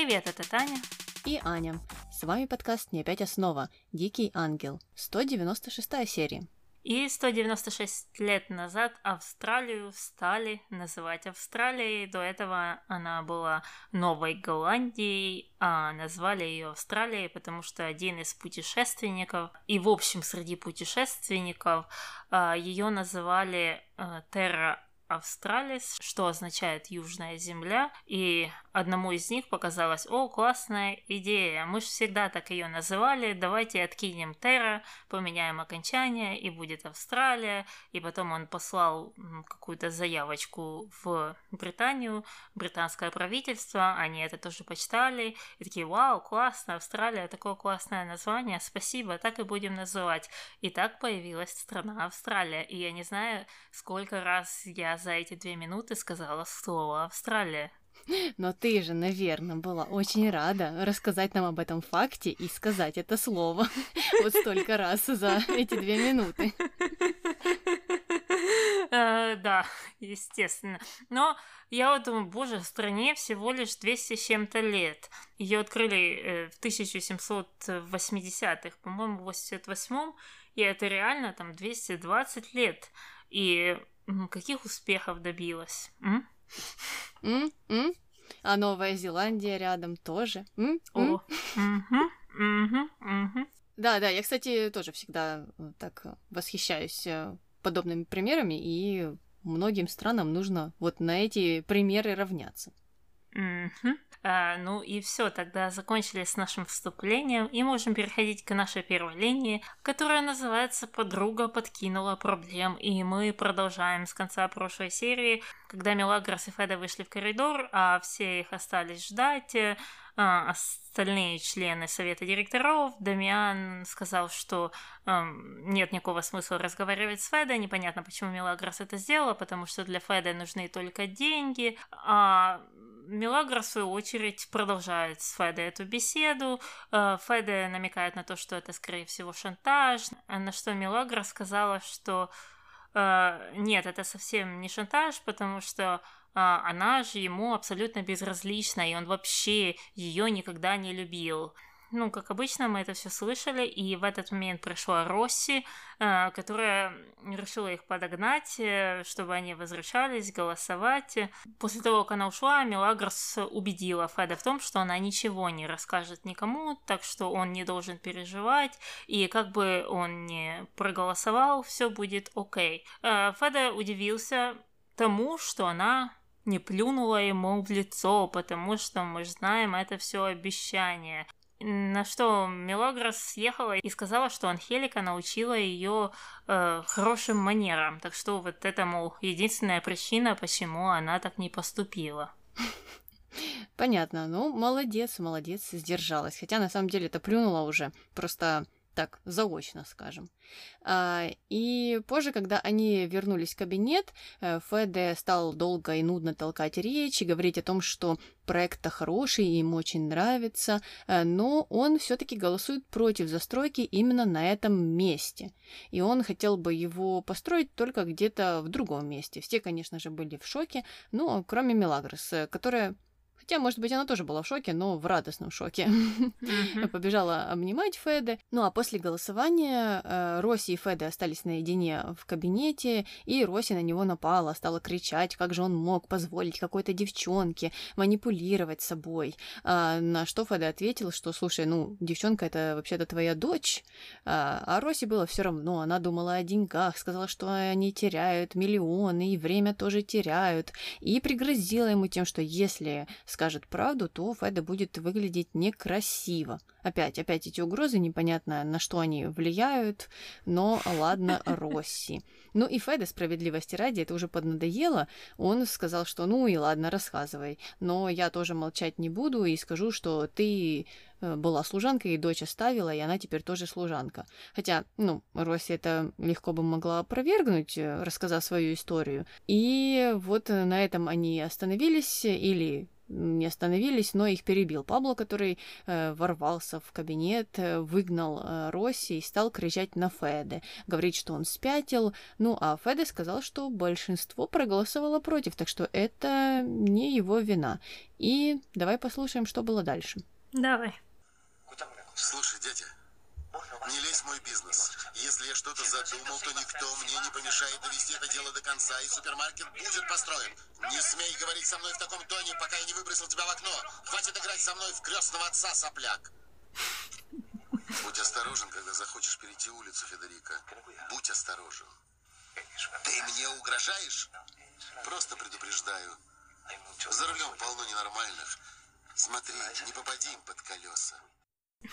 Привет, это Таня. И Аня. С вами подкаст «Не опять основа. Дикий ангел». 196 серия. И 196 лет назад Австралию стали называть Австралией. До этого она была Новой Голландией, а назвали ее Австралией, потому что один из путешественников, и в общем среди путешественников, а, ее называли Терра Австралис, что означает Южная Земля, и одному из них показалось, о, классная идея, мы же всегда так ее называли, давайте откинем Терра, поменяем окончание, и будет Австралия, и потом он послал какую-то заявочку в Британию, британское правительство, они это тоже почитали, и такие, вау, классно, Австралия, такое классное название, спасибо, так и будем называть. И так появилась страна Австралия, и я не знаю, сколько раз я за эти две минуты сказала слово Австралия. Но ты же, наверное, была очень рада рассказать нам об этом факте и сказать это слово вот столько раз за эти две минуты. Э, да, естественно. Но я вот думаю, боже, стране всего лишь 200 с чем-то лет. Ее открыли э, в 1780-х, по-моему, в 88-м, и это реально там 220 лет. И каких успехов добилась? М? М? А Новая Зеландия рядом тоже. М? О. Да, да, я, кстати, тоже всегда э, так восхищаюсь э, подобными примерами, и многим странам нужно вот на эти примеры равняться. Mm-hmm. А, ну и все, тогда закончили с нашим вступлением и можем переходить к нашей первой линии, которая называется «Подруга подкинула проблем». И мы продолжаем с конца прошлой серии, когда Мелагрос и Феда вышли в коридор, а все их остались ждать. А, остальные члены совета директоров, Дамиан сказал, что эм, нет никакого смысла разговаривать с Федой, непонятно, почему Мелагрос это сделала, потому что для Феда нужны только деньги, а Мелагра, в свою очередь, продолжает с Федой эту беседу. Э, Феда намекает на то, что это, скорее всего, шантаж, на что Мелагра сказала, что э, нет, это совсем не шантаж, потому что э, она же ему абсолютно безразлична, и он вообще ее никогда не любил ну, как обычно, мы это все слышали, и в этот момент пришла Росси, э, которая решила их подогнать, э, чтобы они возвращались, голосовать. После того, как она ушла, Мелагрос убедила Феда в том, что она ничего не расскажет никому, так что он не должен переживать, и как бы он не проголосовал, все будет окей. Э, Феда удивился тому, что она не плюнула ему в лицо, потому что мы знаем, это все обещание. На что Мелагрос съехала и сказала, что Анхелика научила ее э, хорошим манерам. Так что вот это, мол, единственная причина, почему она так не поступила. Понятно. Ну, молодец, молодец, сдержалась. Хотя на самом деле это плюнула уже. Просто так, заочно, скажем. А, и позже, когда они вернулись в кабинет, э, Феде стал долго и нудно толкать речь и говорить о том, что проект-то хороший, и ему очень нравится, э, но он все-таки голосует против застройки именно на этом месте. И он хотел бы его построить только где-то в другом месте. Все, конечно же, были в шоке, ну, кроме Мелагрос, э, которая Хотя, может быть, она тоже была в шоке, но в радостном шоке. Побежала обнимать Феде. Ну а после голосования э, Роси и Феде остались наедине в кабинете, и Роси на него напала, стала кричать, как же он мог позволить какой-то девчонке манипулировать собой. А, на что Феде ответил, что, слушай, ну, девчонка это вообще-то твоя дочь. А, а Роси было все равно, она думала о деньгах, сказала, что они теряют миллионы, и время тоже теряют, и пригрозила ему тем, что если скажет правду, то Феда будет выглядеть некрасиво. Опять, опять эти угрозы, непонятно, на что они влияют, но ладно, Росси. Ну и Феда, справедливости ради, это уже поднадоело. Он сказал, что ну и ладно, рассказывай. Но я тоже молчать не буду и скажу, что ты э, была служанкой, и дочь оставила, и она теперь тоже служанка. Хотя, ну, Росси это легко бы могла опровергнуть, э, рассказав свою историю. И вот на этом они остановились, или не остановились, но их перебил Пабло, который э, ворвался в кабинет, э, выгнал э, Росси и стал кричать на Феде, говорить, что он спятил. Ну, а Феде сказал, что большинство проголосовало против, так что это не его вина. И давай послушаем, что было дальше. Давай. Слушай, дядя, не лезь в мой бизнес. Если я что-то задумал, то никто мне не помешает довести это дело до конца, и супермаркет будет построен. Не смей говорить со мной в таком тоне, пока я не выбросил тебя в окно. Хватит играть со мной в крестного отца, сопляк. Будь осторожен, когда захочешь перейти улицу, Федерико. Будь осторожен. Ты мне угрожаешь? Просто предупреждаю. За рулем полно ненормальных. Смотри, не попади им под колеса.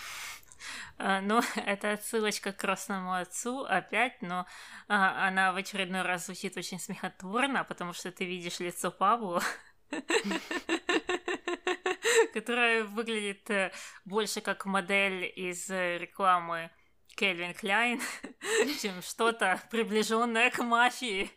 Ну, это отсылочка к Красному Отцу опять, но а, она в очередной раз звучит очень смехотворно, потому что ты видишь лицо Павла, которая выглядит э, больше как модель из рекламы Кельвин Кляйн, чем что-то приближенное к мафии.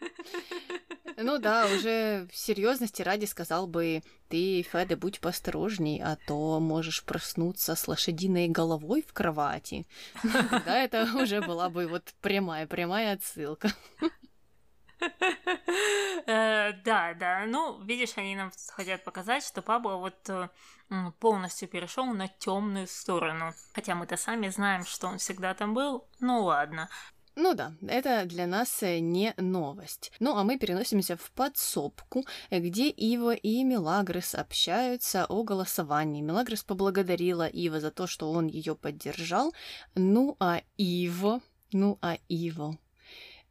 Ну да, уже в серьезности ради сказал бы, ты, Феде, будь посторожней, а то можешь проснуться с лошадиной головой в кровати. Да, это уже была бы вот прямая, прямая отсылка. Э, да, да. Ну, видишь, они нам хотят показать, что Пабло вот э, полностью перешел на темную сторону. Хотя мы-то сами знаем, что он всегда там был. Ну ладно. Ну да, это для нас э, не новость. Ну а мы переносимся в подсобку, э, где Ива и Мелагрос общаются о голосовании. Мелагрос поблагодарила Ива за то, что он ее поддержал. Ну а Иво, ну а Иво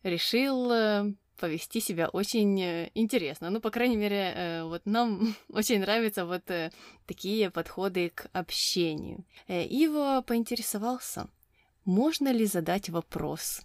решил э, повести себя очень интересно. Ну, по крайней мере, вот нам очень нравятся вот такие подходы к общению. Иво поинтересовался, можно ли задать вопрос?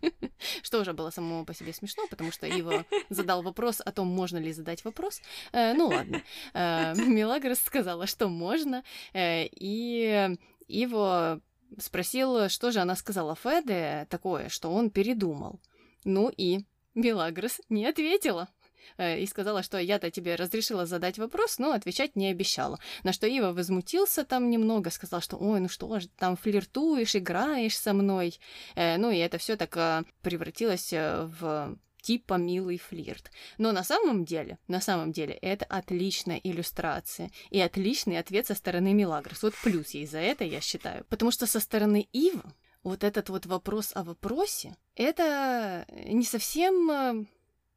Что уже было самому по себе смешно, потому что Ива задал вопрос о том, можно ли задать вопрос. Э, ну ладно. Э, Мелагрос сказала, что можно, э, и Ива спросил, что же она сказала Феде такое, что он передумал. Ну и Мелагрос не ответила. Э, и сказала, что я-то тебе разрешила задать вопрос, но отвечать не обещала. На что Ива возмутился там немного, сказал, что ой, ну что ж, там флиртуешь, играешь со мной. Э, ну и это все так э, превратилось в типа милый флирт. Но на самом деле, на самом деле, это отличная иллюстрация и отличный ответ со стороны Милагрос. Вот плюс ей за это, я считаю. Потому что со стороны Ивы вот этот вот вопрос о вопросе, это не совсем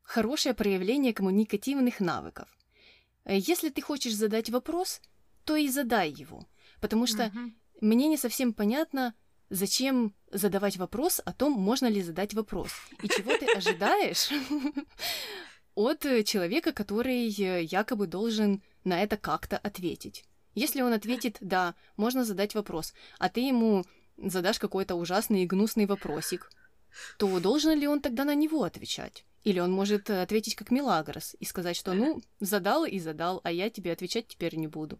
хорошее проявление коммуникативных навыков. Э, если ты хочешь задать вопрос, то и задай его, потому что uh-huh. мне не совсем понятно, зачем задавать вопрос о том, можно ли задать вопрос, и чего ты ожидаешь от человека, который э, якобы должен на это как-то ответить. Если он ответит «да, можно задать вопрос», а ты ему задашь какой-то ужасный и гнусный вопросик, то должен ли он тогда на него отвечать? Или он может э, ответить как Милагрос и сказать, что ну, задал и задал, а я тебе отвечать теперь не буду.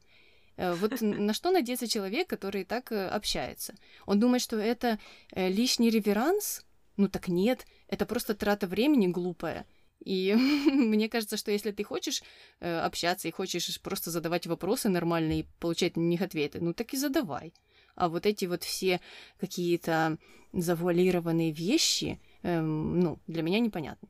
Э, вот на что надеется человек, который так э, общается? Он думает, что это лишний реверанс? Ну так нет, это просто трата времени глупая. И мне кажется, что если ты хочешь общаться и хочешь просто задавать вопросы нормальные и получать на них ответы, ну так и задавай. А вот эти вот все какие-то завуалированные вещи, эм, ну, для меня непонятны.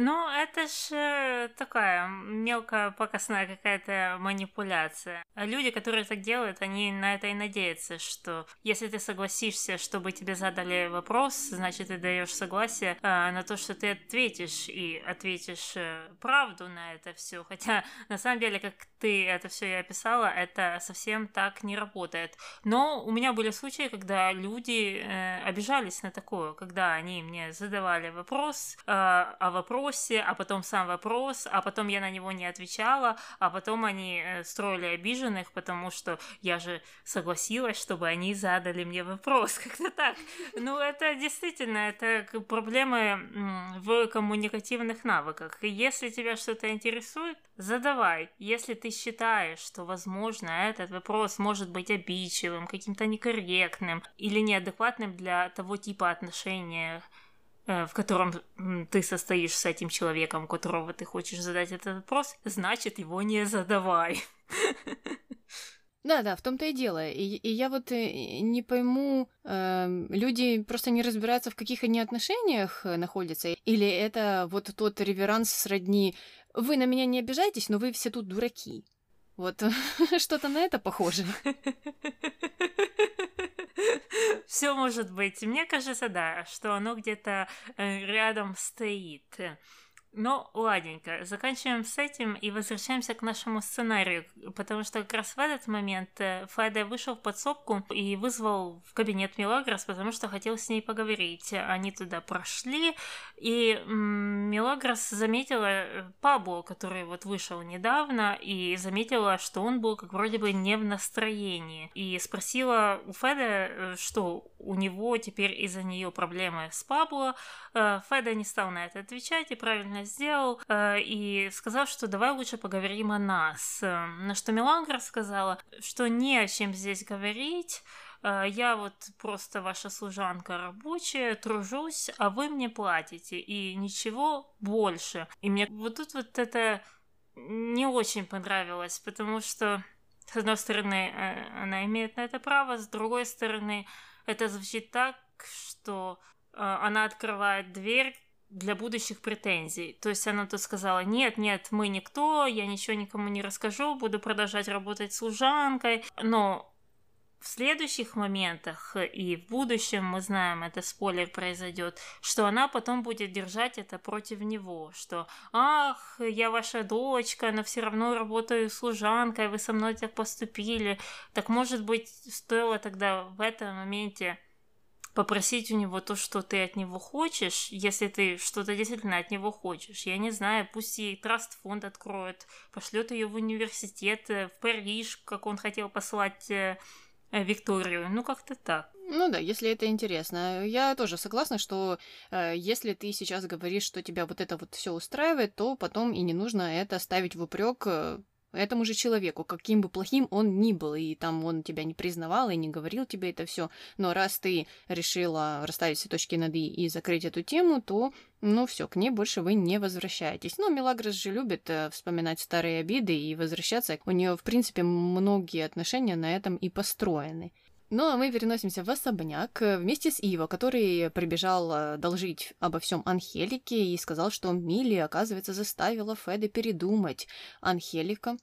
Ну, это же такая мелкая показная какая-то манипуляция. А люди, которые так делают, они на это и надеются, что если ты согласишься, чтобы тебе задали вопрос, значит, ты даешь согласие а, на то, что ты ответишь, и ответишь э, правду на это все. Хотя, на самом деле, как ты это все и описала, это совсем так не работает. Но у меня были случаи, когда люди э, обижались на такое, когда они мне задавали вопрос э, о вопросе, а потом сам вопрос, а потом я на него не отвечала, а потом они э, строили обиженных, потому что я же согласилась, чтобы они задали мне вопрос. Как-то так. Ну, это действительно, это проблемы в коммуникативных навыках. Если тебя что-то интересует, задавай. Если ты считаешь, что, возможно, этот вопрос может быть обидчивым, каким-то некорректным или неадекватным для того типа отношений, э, в котором ты состоишь с этим человеком, которого ты хочешь задать этот вопрос, значит, его не задавай. Да, да, в том-то и дело. И, и я вот э, не пойму, э, люди просто не разбираются, в каких они отношениях э, находятся, или это вот тот реверанс сродни «Вы на меня не обижайтесь, но вы все тут дураки». Вот что-то на это похоже. Все может быть. Мне кажется, да, что оно где-то э, рядом стоит. Ну, ладненько, заканчиваем с этим и возвращаемся к нашему сценарию, потому что как раз в этот момент э, Феде вышел в подсобку и вызвал в кабинет Милагрос, потому что хотел с ней поговорить. Они туда прошли, и Милагрос заметила э, Пабло, который вот вышел недавно, и заметила, что он был как вроде бы не в настроении, и спросила у Феда, э, что у него теперь из-за нее проблемы с Пабло. Феда не стал на это отвечать и правильно сделал э, и сказал, что давай лучше поговорим о нас. Э, на что Мелангра сказала, что не о чем здесь говорить, э, я вот просто ваша служанка рабочая, тружусь, а вы мне платите, и ничего больше. И мне вот тут вот это не очень понравилось, потому что, с одной стороны, э, она имеет на это право, с другой стороны, это звучит так, что она открывает дверь для будущих претензий. То есть она тут сказала, нет, нет, мы никто, я ничего никому не расскажу, буду продолжать работать служанкой. Но в следующих моментах и в будущем, мы знаем, это спойлер произойдет, что она потом будет держать это против него, что «Ах, я ваша дочка, но все равно работаю служанкой, вы со мной так поступили». Так, может быть, стоило тогда в этом моменте попросить у него то, что ты от него хочешь, если ты что-то действительно от него хочешь. Я не знаю, пусть и траст фонд откроет, пошлет ее в университет, э, в Париж, как он хотел послать э, э, Викторию. Ну, как-то так. Ну да, если это интересно. Я тоже согласна, что э, если ты сейчас говоришь, что тебя вот это вот все устраивает, то потом и не нужно это ставить в упрек этому же человеку, каким бы плохим он ни был, и там он тебя не признавал и не говорил тебе это все. Но раз ты решила расставить все точки над «и» и закрыть эту тему, то, ну все, к ней больше вы не возвращаетесь. Но Мелагрос же любит э, вспоминать старые обиды и возвращаться. У нее, в принципе, многие отношения на этом и построены. Ну а мы переносимся в особняк э, вместе с Иво, который прибежал э, должить обо всем Анхелике и сказал, что Милли, оказывается, заставила Феда передумать. Анхелика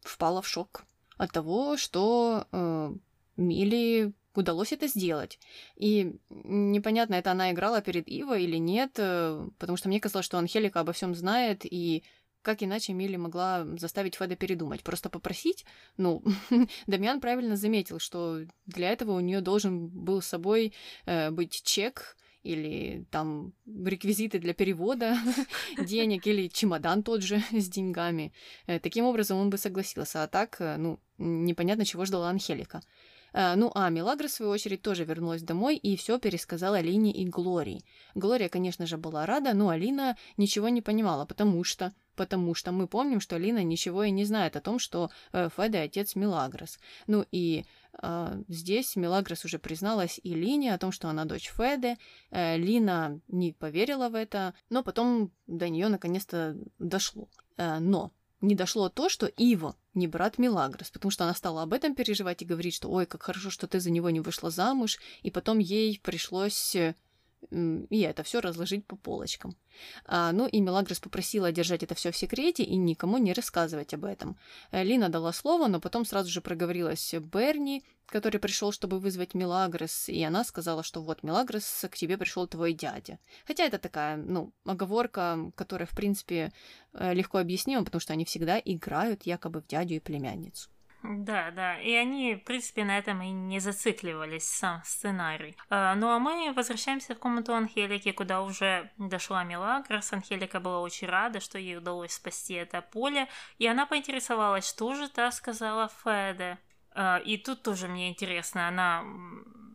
впала в шок от того, что э, Милли удалось это сделать. И непонятно, это она играла перед Иво или нет, э, потому что мне казалось, что Анхелика обо всем знает, и как иначе Милли могла заставить Феда передумать? Просто попросить? Ну, Дамьян правильно заметил, что для этого у нее должен был с собой э, быть чек или там реквизиты для перевода денег, или чемодан тот же с деньгами. Э, таким образом он бы согласился. А так, э, ну, непонятно, чего ждала Анхелика. Э, ну, а Милагра, в свою очередь, тоже вернулась домой и все пересказала Алине и Глории. Глория, конечно же, была рада, но Алина ничего не понимала, потому что потому что мы помним, что Алина ничего и не знает о том, что э, Феде отец Милагрос. Ну и э, здесь Милагрос уже призналась и Лине о том, что она дочь Феде. Э, Лина не поверила в это, но потом до нее наконец-то дошло. Но не дошло то, что Иво не брат Милагрос, потому что она стала об этом переживать и говорить, что ой, как хорошо, что ты за него не вышла замуж, и потом ей пришлось э, и это все разложить по полочкам. А, ну и Мелагрос попросила держать это все в секрете и никому не рассказывать об этом. Э, Лина дала слово, но потом сразу же проговорилась Берни, который пришел, чтобы вызвать Мелагрос, и она сказала, что вот, Мелагрос, к тебе пришел твой дядя. Хотя это такая, ну, оговорка, которая, в принципе, э, легко объяснима, потому что они всегда играют якобы в дядю и племянницу. Да, да. И они, в принципе, на этом и не зацикливались, сам сценарий. А, ну а мы возвращаемся в комнату Анхелики, куда уже дошла Мелагрос. Анхелика была очень рада, что ей удалось спасти это поле. И она поинтересовалась, что же та сказала Феде. А, и тут тоже мне интересно, она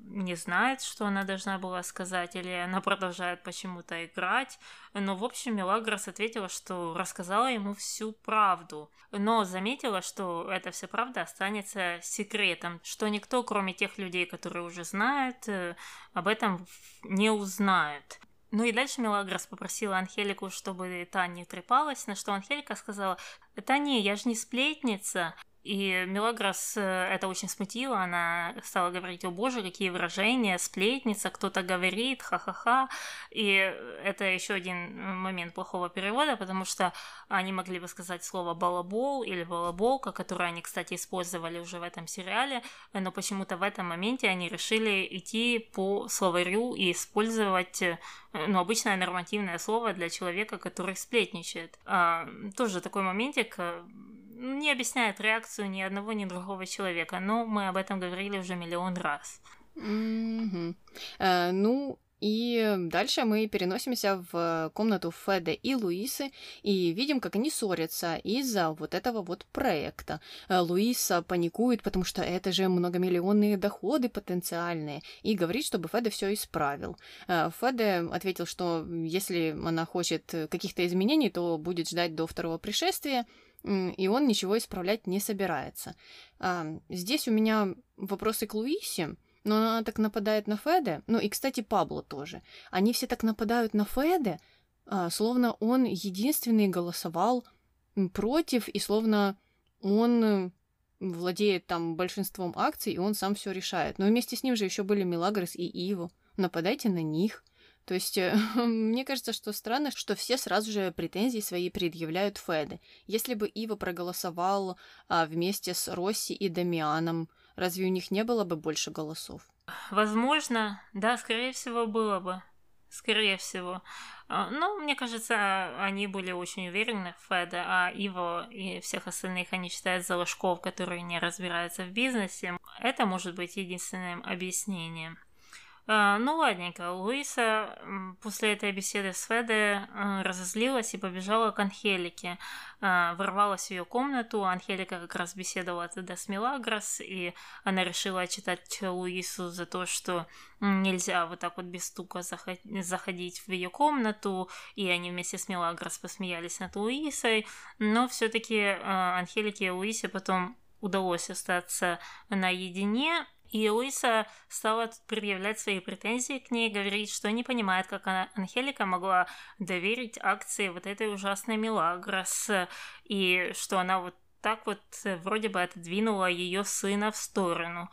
не знает, что она должна была сказать, или она продолжает почему-то играть. Но, в общем, Мелагрос ответила, что рассказала ему всю правду, но заметила, что эта вся правда останется секретом, что никто, кроме тех людей, которые уже знают, э, об этом не узнает. Ну и дальше Мелагрос попросила Анхелику, чтобы та не трепалась, на что Анхелика сказала, «Да не, я же не сплетница, и Мелагрос э, это очень смутило, она стала говорить, о боже, какие выражения, сплетница, кто-то говорит, ха-ха-ха. И это еще один момент плохого перевода, потому что они могли бы сказать слово балабол или балаболка, которое они, кстати, использовали уже в этом сериале, но почему-то в этом моменте они решили идти по словарю и использовать э, ну, обычное нормативное слово для человека, который сплетничает. А, тоже такой моментик э, не объясняет реакцию ни одного, ни другого человека, но мы об этом говорили уже миллион раз. Mm-hmm. Uh, ну, и дальше мы переносимся в комнату Феда и Луисы и видим, как они ссорятся из-за вот этого вот проекта. Э, Луиса паникует, потому что это же многомиллионные доходы потенциальные, и говорит, чтобы Феда все исправил. Э, Феде ответил, что если она хочет каких-то изменений, то будет ждать до второго пришествия, и он ничего исправлять не собирается. Здесь у меня вопросы к Луисе, но она так нападает на Феде, ну и, кстати, Пабло тоже. Они все так нападают на Феде, а, словно он единственный голосовал против, и словно он владеет там большинством акций, и он сам все решает. Но вместе с ним же еще были Милагрос и Иво. Нападайте на них. То есть, э, мне кажется, что странно, что все сразу же претензии свои предъявляют Феде. Если бы Ива проголосовал а, вместе с Росси и Дамианом, разве у них не было бы больше голосов? Возможно, да, скорее всего, было бы. Скорее всего. А, но, мне кажется, они были очень уверены в Феде, а Иво и всех остальных они считают за ложков, которые не разбираются в бизнесе. Это может быть единственным объяснением. А, ну, ладненько. Луиса после этой беседы с Феде а, разозлилась и побежала к Анхелике. А, ворвалась в ее комнату. Анхелика как раз беседовала тогда с Мелагрос, и она решила отчитать Луису за то, что нельзя вот так вот без стука заходить в ее комнату, и они вместе с Мелагрос посмеялись над Луисой. Но все-таки Анхелике и Луисе потом удалось остаться наедине, и Луиса стала предъявлять свои претензии к ней, говорить, что не понимает, как она, Анхелика могла доверить акции вот этой ужасной Милагрос, и что она вот так вот вроде бы отодвинула ее сына в сторону.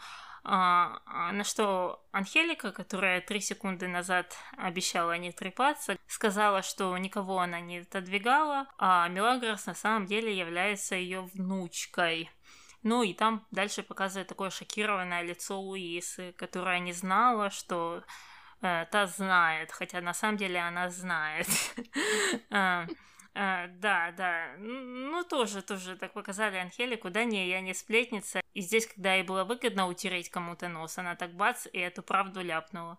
А на что Анхелика, которая три секунды назад обещала не трепаться, сказала, что никого она не отодвигала, а Милагрос на самом деле является ее внучкой. Ну и там дальше показывает такое шокированное лицо Луисы, которая не знала, что э, та знает, хотя на самом деле она знает. А, а, да, да. Ну, тоже, тоже так показали Анхелику. Да не, я не сплетница. И здесь, когда ей было выгодно утереть кому-то нос, она так бац, и эту правду ляпнула.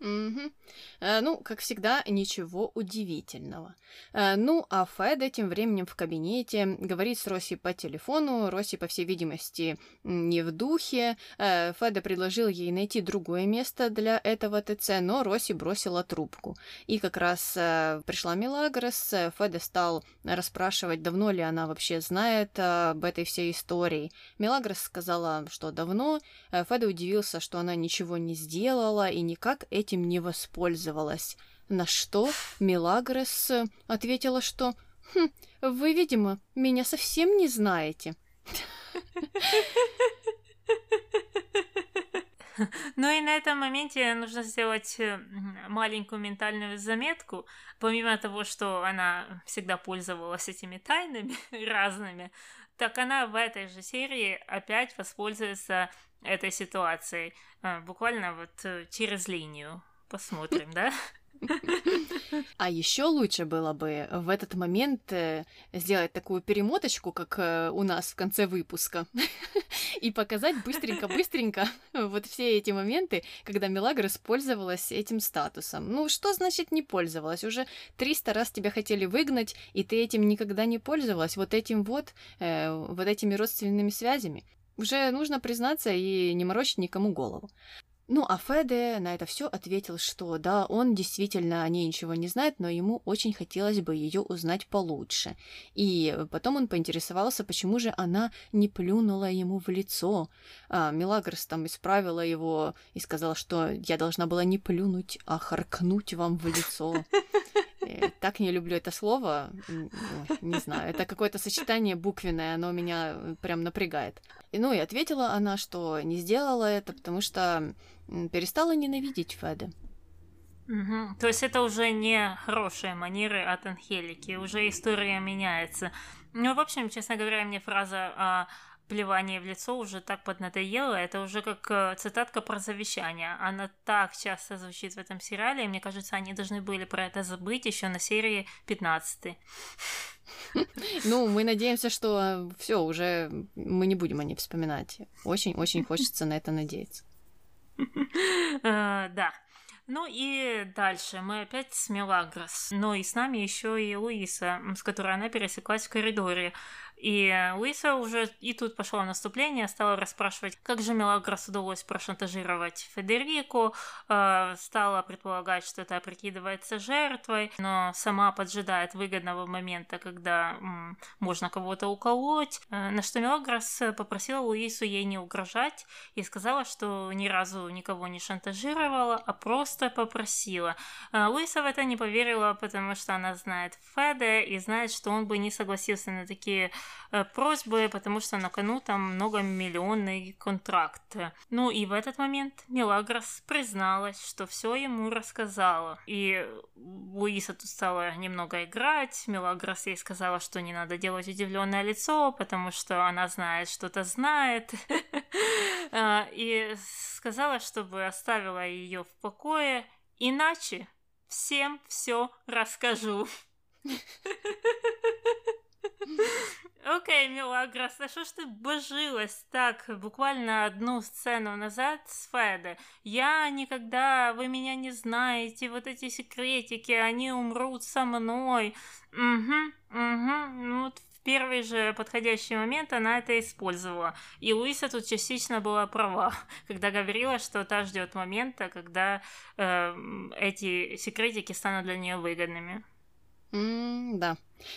Угу. Ну, как всегда, ничего удивительного. Э, ну, а Феда тем временем в кабинете говорит с Росси по телефону. Росси, по всей видимости, не в духе. Э, Феда предложил ей найти другое место для этого ТЦ, но Росси бросила трубку. И как раз пришла Мелагрос. Феда стал расспрашивать, давно ли она вообще знает об этой всей истории. Мелагрос сказала, что давно. Феда удивился, что она ничего не сделала и никак этим этим не воспользовалась. На что Мелагрос ответила, что «Хм, вы, видимо, меня совсем не знаете». Ну и на этом моменте нужно сделать э, маленькую ментальную заметку. Помимо того, что она всегда пользовалась этими тайнами разными, так она в этой же серии опять воспользуется этой ситуацией. А, буквально вот э, через линию. Посмотрим, да? А еще лучше было бы в этот момент э, сделать такую перемоточку, как э, у нас в конце выпуска, и показать быстренько-быстренько вот все эти моменты, когда Мелагра пользовалась этим статусом. Ну, что значит не пользовалась? Уже 300 раз тебя хотели выгнать, и ты этим никогда не пользовалась. Вот этим вот, э, вот этими родственными связями. Уже нужно признаться и не морочить никому голову. Ну, а Феде на это все ответил, что да, он действительно о ней ничего не знает, но ему очень хотелось бы ее узнать получше. И потом он поинтересовался, почему же она не плюнула ему в лицо. А, Мелагрос там исправила его и сказала, что я должна была не плюнуть, а харкнуть вам в лицо. Э, так не люблю это слово. Не знаю, это какое-то сочетание буквенное, оно меня прям напрягает. И, ну и ответила она, что не сделала это, потому что перестала ненавидеть Феда. Угу. То есть это уже не хорошие манеры от Анхелики, уже история меняется. Ну, в общем, честно говоря, мне фраза о плевании в лицо уже так поднадоело. Это уже как э, цитатка про завещание. Она так часто звучит в этом сериале, и мне кажется, они должны были про это забыть еще на серии 15. Ну, мы надеемся, что все, уже мы не будем о ней вспоминать. Очень-очень хочется на это надеяться. Э, да. Ну и дальше мы опять с Мелагрос. Но и с нами еще и Луиса, с которой она пересеклась в коридоре. И Луиса уже и тут пошло наступление, стала расспрашивать, как же Мелагрос удалось прошантажировать Федерику, э, стала предполагать, что это прикидывается жертвой, но сама поджидает выгодного момента, когда можно кого-то уколоть, э, на что Мелагрос попросила Луису ей не угрожать и сказала, что ни разу никого не шантажировала, а просто попросила. Э, Луиса в это не поверила, потому что она знает Феде и знает, что он бы не согласился на такие Э, просьбы, потому что на кону там многомиллионный контракт. Ну и в этот момент Мелагрос призналась, что все ему рассказала. И Луиса тут стала немного играть. Мелагрос ей сказала, что не надо делать удивленное лицо, потому что она знает, что-то знает. Э, и сказала, чтобы оставила ее в покое, иначе всем все расскажу. Окей, Мелагрос, а что ж ты божилась так буквально одну сцену назад с Феде? Я никогда, вы меня не знаете, вот эти секретики, они умрут со мной. Угу, угу, ну вот в первый же подходящий момент она это использовала. И Луиса тут частично была права, когда говорила, что та ждет момента, когда э, эти секретики станут для нее выгодными. Mm, да.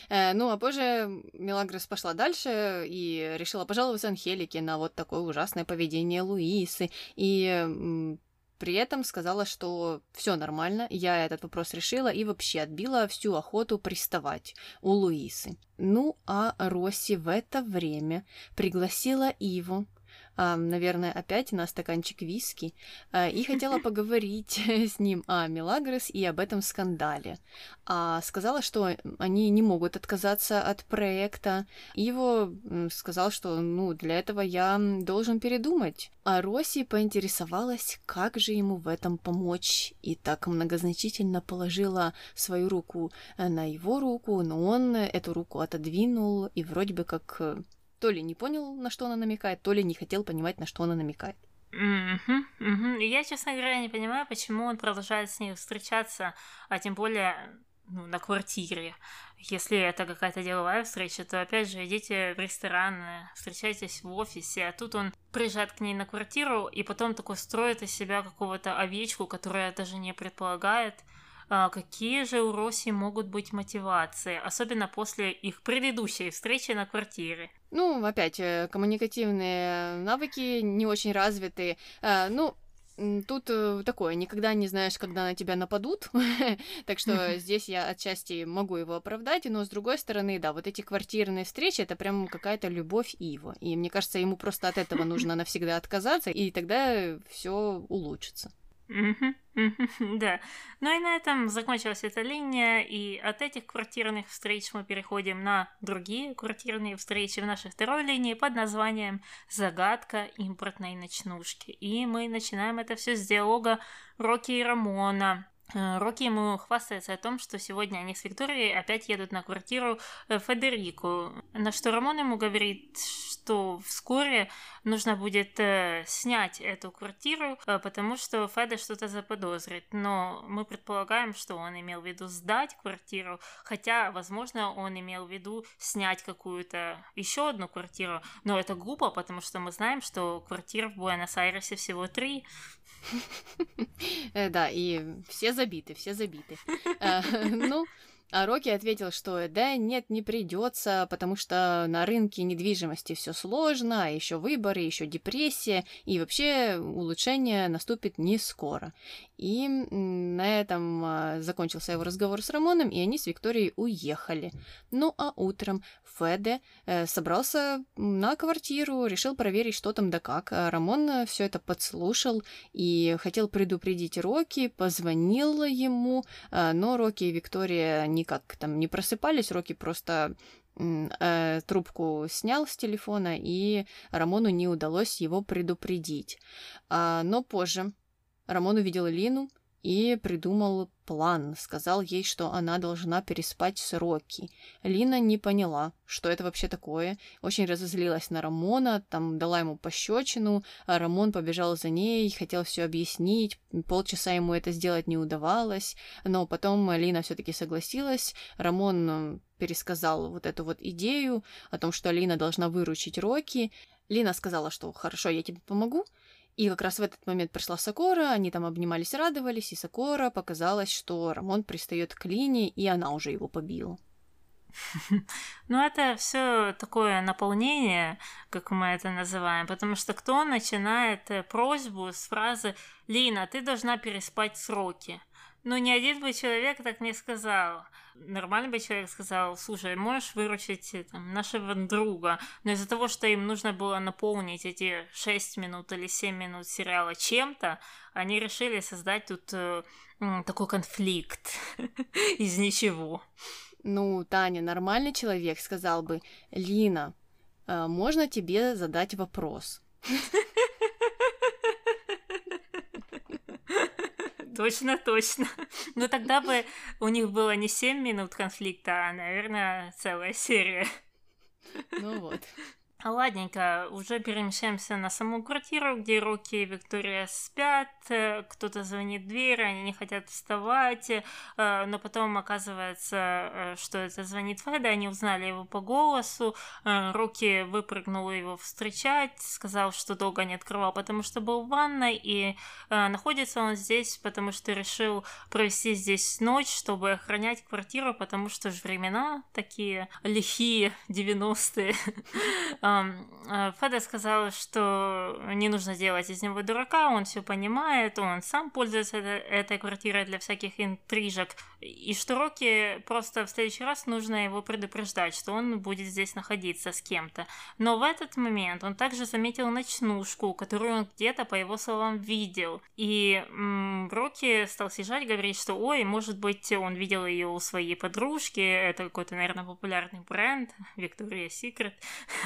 Э, ну, а позже Мелагрос пошла дальше и решила пожаловаться Анхелике на вот такое ужасное поведение Луисы. И при этом сказала, что все нормально, я этот вопрос решила и вообще отбила всю охоту приставать у Луисы. Ну, а Росси в это время пригласила Иву наверное, опять на стаканчик виски, а, и хотела поговорить с ним о Мелагрос и об этом скандале. А сказала, что они не могут отказаться от проекта. Его сказал, что ну, для этого я должен передумать. А Росси поинтересовалась, как же ему в этом помочь, и так многозначительно положила свою руку на его руку, но он эту руку отодвинул и вроде бы как э, то ли не понял, на что она намекает, то ли не хотел понимать, на что она намекает. Угу, угу. Я, честно говоря, не понимаю, почему он продолжает с ней встречаться, а тем более ну, на квартире. Если это какая-то деловая встреча, то опять же идите в ресторан, встречайтесь в офисе, а тут он приезжает к ней на квартиру и потом такой строит из себя какого-то овечку, которая даже не предполагает, а, какие же у Росси могут быть мотивации, особенно после их предыдущей встречи на квартире. Ну, опять, э, коммуникативные навыки не очень развиты. А, ну, Тут э, такое, никогда не знаешь, когда на тебя нападут, так что здесь я отчасти могу его оправдать, но с другой стороны, да, вот эти квартирные встречи, это прям какая-то любовь его, и мне кажется, ему просто от этого нужно навсегда отказаться, и тогда все улучшится. Да. Ну и на этом закончилась эта линия, и от этих квартирных встреч мы переходим на другие квартирные встречи в нашей второй линии под названием «Загадка импортной ночнушки». И мы начинаем это все с диалога Рокки и Рамона. Э, Рокки ему хвастается о том, что сегодня они с Викторией опять едут на квартиру э, Федерику, на что Рамон ему говорит, что вскоре нужно будет э, снять эту квартиру, потому что Феда что-то заподозрит. Но мы предполагаем, что он имел в виду сдать квартиру, хотя, возможно, он имел в виду снять какую-то еще одну квартиру. Но это глупо, потому что мы знаем, что квартир в Буэнос-Айресе всего три. Да, и все забиты, все забиты. Э, ну, а Рокки ответил, что да, нет, не придется, потому что на рынке недвижимости все сложно, а еще выборы, еще депрессия, и вообще улучшение наступит не скоро. И на этом а, закончился его разговор с Рамоном, и они с Викторией уехали. Ну а утром Феде э, собрался на квартиру, решил проверить, что там да как. А Рамон все это подслушал и хотел предупредить Рокки, позвонил ему, но Рокки и Виктория никак там не просыпались, Рокки просто э, трубку снял с телефона, и Рамону не удалось его предупредить. А, но позже Рамон увидел Лину и придумал план, сказал ей, что она должна переспать с Рокки. Лина не поняла, что это вообще такое, очень разозлилась на Рамона, там дала ему пощечину, а Рамон побежал за ней, хотел все объяснить, полчаса ему это сделать не удавалось, но потом Лина все-таки согласилась, Рамон пересказал вот эту вот идею о том, что Лина должна выручить Рокки. Лина сказала, что хорошо, я тебе помогу, и как раз в этот момент пришла Сокора, они там обнимались, радовались, и Сокора показалось, что Рамон пристает к Лине, и она уже его побила. Ну, это все такое наполнение, как мы это называем, потому что кто начинает э, просьбу с фразы «Лина, ты должна переспать сроки», ну, ни один бы человек так не сказал. Нормальный бы человек сказал, слушай, можешь выручить э, там, нашего друга, но из-за того, что им нужно было наполнить эти 6 минут или 7 минут сериала чем-то, они решили создать тут э, такой конфликт из ничего. Ну, Таня, нормальный человек сказал бы, Лина, э, можно тебе задать вопрос? Точно, точно. Но тогда бы у них было не 7 минут конфликта, а, наверное, целая серия. Ну вот. Ладненько, уже перемещаемся на саму квартиру, где Рокки и Виктория спят, э, кто-то звонит в дверь, они не хотят вставать, э, но потом оказывается, э, что это звонит Феда, они узнали его по голосу, Рокки выпрыгнул его встречать, сказал, что долго не открывал, потому что был в ванной, и находится он здесь, потому что решил провести здесь ночь, чтобы охранять квартиру, потому что же времена такие лихие, 90-е, Э, Феда сказал, что не нужно делать из него дурака, он все понимает, он сам пользуется этой квартирой для всяких интрижек, и что Рокки просто в следующий раз нужно его предупреждать, что он будет здесь находиться с кем-то. Но в этот момент он также заметил ночнушку, которую он где-то, по его словам, видел. И Рокки стал съезжать, говорить, что ой, может быть, он видел ее у своей подружки, это какой-то, наверное, популярный бренд, Виктория Секрет.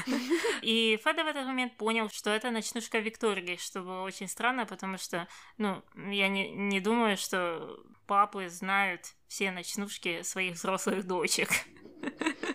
И Феда в этот момент понял, что это ночнушка Виктории, что было очень странно, потому что, ну, я не, не думаю, что папы знают все ночнушки своих взрослых дочек.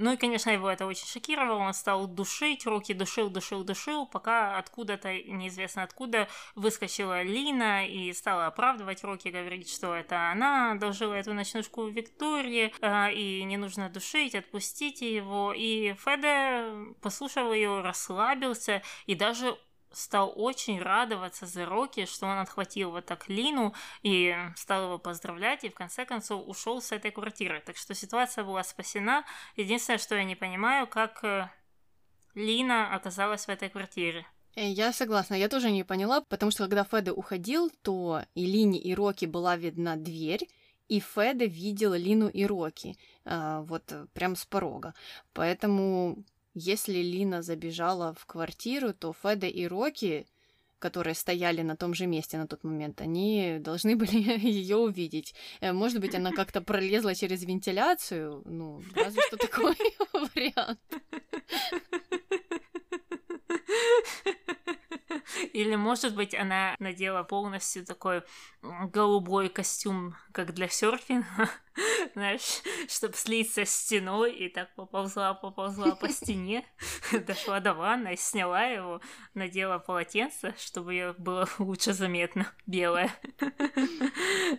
Ну и, конечно, его это очень шокировало. Он стал душить, руки душил, душил, душил, пока откуда-то, неизвестно откуда, выскочила Лина и стала оправдывать руки, говорить, что это она должила эту ночнушку Виктории, э, и не нужно душить, отпустите его. И Феде послушал ее, расслабился и даже стал очень радоваться за Рокки, что он отхватил вот так Лину и стал его поздравлять, и в конце концов ушел с этой квартиры. Так что ситуация была спасена. Единственное, что я не понимаю, как э, Лина оказалась в этой квартире. Э, я согласна, я тоже не поняла, потому что когда Феда уходил, то и Лине, и Рокки была видна дверь, и Феда видел Лину и Рокки, а, вот э, прям с порога. Поэтому если Лина забежала в квартиру, то Феда и Рокки, которые стояли на том же месте на тот момент, они должны были ее увидеть. Э, может быть, она как-то пролезла через вентиляцию, ну, разве что такой вариант. Или, может быть, она надела полностью такой голубой костюм, как для серфинга, знаешь, чтобы слиться с стеной, и так поползла, поползла по стене, дошла до ванны, сняла его, надела полотенце, чтобы ее было лучше заметно, белое.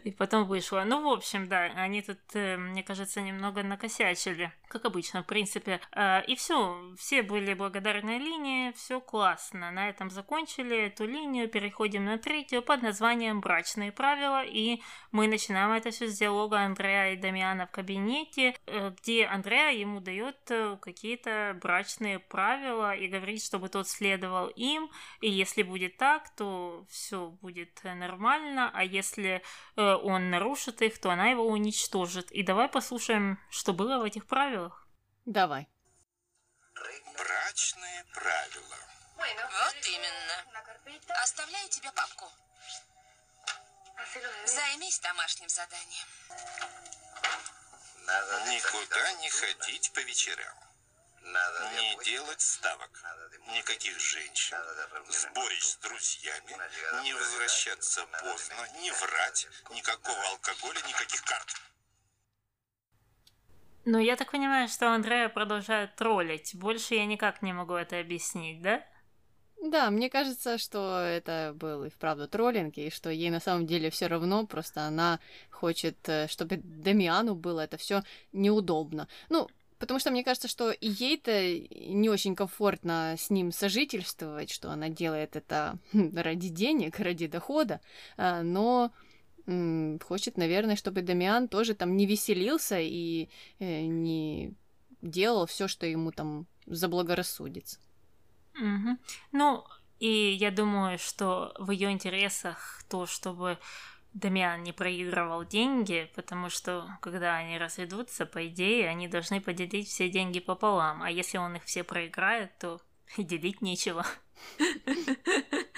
И потом вышла. Ну, в общем, да, они тут, э, мне кажется, немного накосячили, как обычно, в принципе. А, и все, все были благодарны линии, все классно. На этом закончили эту линию, переходим на третью под названием «Брачные правила», и мы начинаем это все с диалога Андрея и Дамиана в кабинете, э, где Андреа ему дает э, какие-то брачные правила и говорит, чтобы тот следовал им, и если будет так, то все будет нормально, а если э, он нарушит их, то она его уничтожит. И давай послушаем, что было в этих правилах. Давай. Брачные правила. Вот именно. Оставляю тебе папку. Займись домашним заданием. Никуда не ходить по вечерам. Не делать ставок. Никаких женщин. Сборищ с друзьями. Не возвращаться поздно. Не врать. Никакого алкоголя, никаких карт. Ну, я так понимаю, что Андрея продолжает троллить. Больше я никак не могу это объяснить, да? Да, мне кажется, что это был и вправду троллинг, и что ей на самом деле все равно, просто она хочет, э, чтобы Дамиану было это все неудобно. Ну, потому что мне кажется, что и ей-то не очень комфортно с ним сожительствовать, что она делает это ради денег, ради дохода, а, но хочет, наверное, чтобы Дамиан тоже там не веселился и э, не делал все, что ему там заблагорассудится. Угу. Ну, и я думаю, что в ее интересах то, чтобы Дамиан не проигрывал деньги, потому что когда они разведутся, по идее, они должны поделить все деньги пополам, а если он их все проиграет, то делить нечего.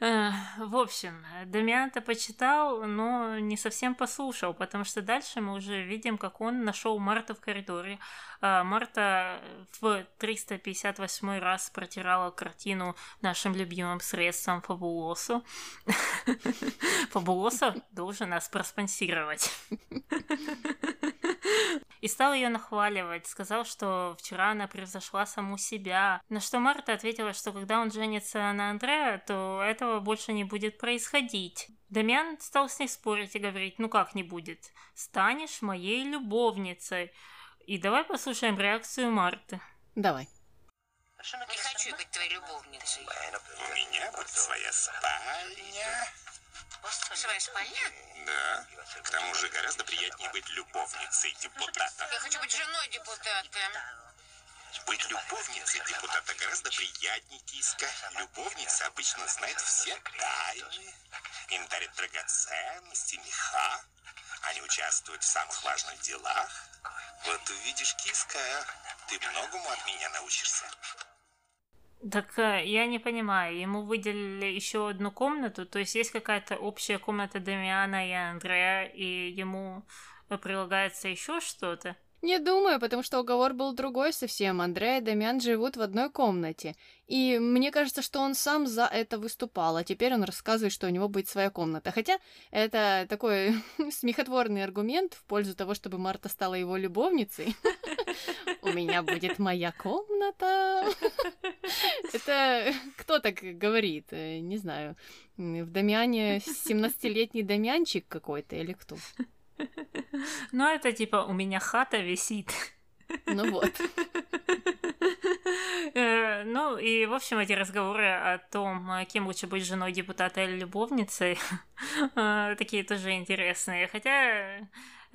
В общем, Дамиан-то почитал, но не совсем послушал, потому что дальше мы уже видим, как он нашел Марта в коридоре. А, Марта в 358 раз протирала картину нашим любимым средством Фабулосу. Фабулоса должен нас проспонсировать. И стал ее нахваливать, сказал, что вчера она превзошла саму себя. На что Марта ответила, что когда он женится на Андреа, то этого больше не будет происходить. Дамиан стал с ней спорить и говорить, ну как не будет, станешь моей любовницей. И давай послушаем реакцию Марты. Давай. Не хочу быть твоей любовницей. У меня будет своя спальня. Своя спальня? Да. К тому же гораздо приятнее быть любовницей депутата. Я хочу быть женой депутата. Быть любовницей депутата гораздо приятнее, киска. Любовница обычно знает все тайны. Им дарят драгоценности, меха. Они участвуют в самых важных делах. Вот увидишь, киска, ты многому от меня научишься. Так э, я не понимаю, ему выделили еще одну комнату, то есть есть какая-то общая комната Дамиана и Андрея, и ему прилагается еще что-то? Не думаю, потому что уговор был другой совсем. Андрея и Дамиан живут в одной комнате. И мне кажется, что он сам за это выступал, а теперь он рассказывает, что у него будет своя комната. Хотя это такой смехотворный аргумент в пользу того, чтобы Марта стала его любовницей. У меня будет моя комната. Это кто так говорит? Не знаю. В Дамиане 17-летний Дамианчик какой-то или кто? Ну, это типа у меня хата висит. Ну вот. Э, ну и, в общем, эти разговоры о том, кем лучше быть женой депутата или любовницей, э, такие тоже интересные. Хотя Э,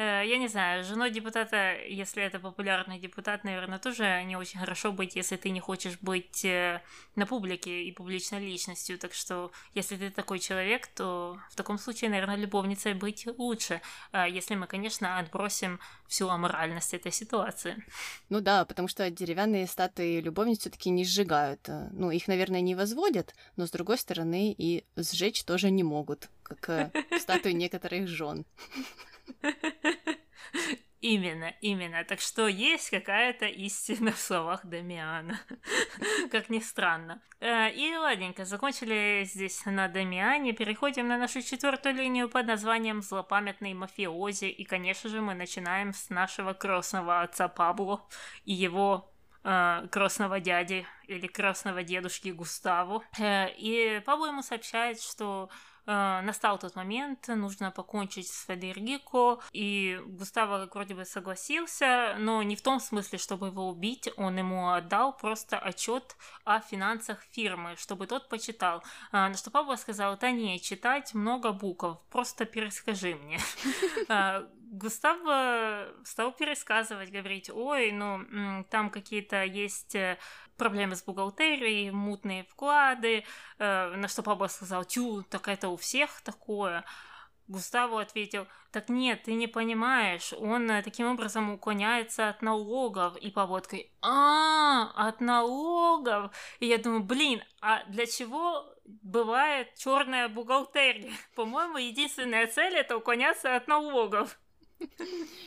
я не знаю, женой депутата, если это популярный депутат, наверное, тоже не очень хорошо быть, если ты не хочешь быть э, на публике и публичной личностью. Так что, если ты такой человек, то в таком случае, наверное, любовницей быть лучше. А если мы, конечно, отбросим всю аморальность этой ситуации. Ну да, потому что деревянные статуи любовниц все-таки не сжигают. Ну, их, наверное, не возводят, но с другой стороны и сжечь тоже не могут, как э, статуи некоторых жен. Именно, именно. Так что есть какая-то истина в словах Дамиана. как ни странно. Э, и ладненько, закончили здесь на Дамиане. Переходим на нашу четвертую линию под названием «Злопамятный мафиози». И, конечно же, мы начинаем с нашего крестного отца Пабло и его э, крестного дяди или крестного дедушки Густаву. Э, и Пабло ему сообщает, что настал тот момент, нужно покончить с Федерико, и Густаво вроде бы согласился, но не в том смысле, чтобы его убить, он ему отдал просто отчет о финансах фирмы, чтобы тот почитал. А, на что Пабло сказал, да не, читать много букв, просто перескажи мне. Густаво стал пересказывать, говорить, ой, ну, там какие-то есть э, проблемы с бухгалтерией, мутные вклады, э, на что папа сказал, тю, так это у всех такое. Густаво ответил, так нет, ты не понимаешь, он э, таким образом уклоняется от налогов. И такой, а, от налогов? И я думаю, блин, а для чего бывает черная бухгалтерия? По-моему, единственная цель это уклоняться от налогов.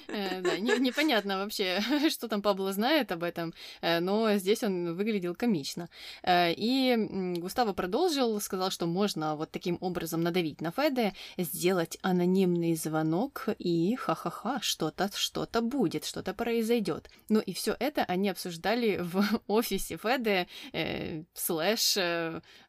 Э, да, непонятно вообще, что там Пабло знает об этом, э, но здесь он выглядел комично. Э, и Густаво продолжил, сказал, что можно вот таким образом надавить на Феде, сделать анонимный звонок, и ха-ха-ха, что-то что-то будет, что-то произойдет. Ну и все это они обсуждали в офисе Феде слэш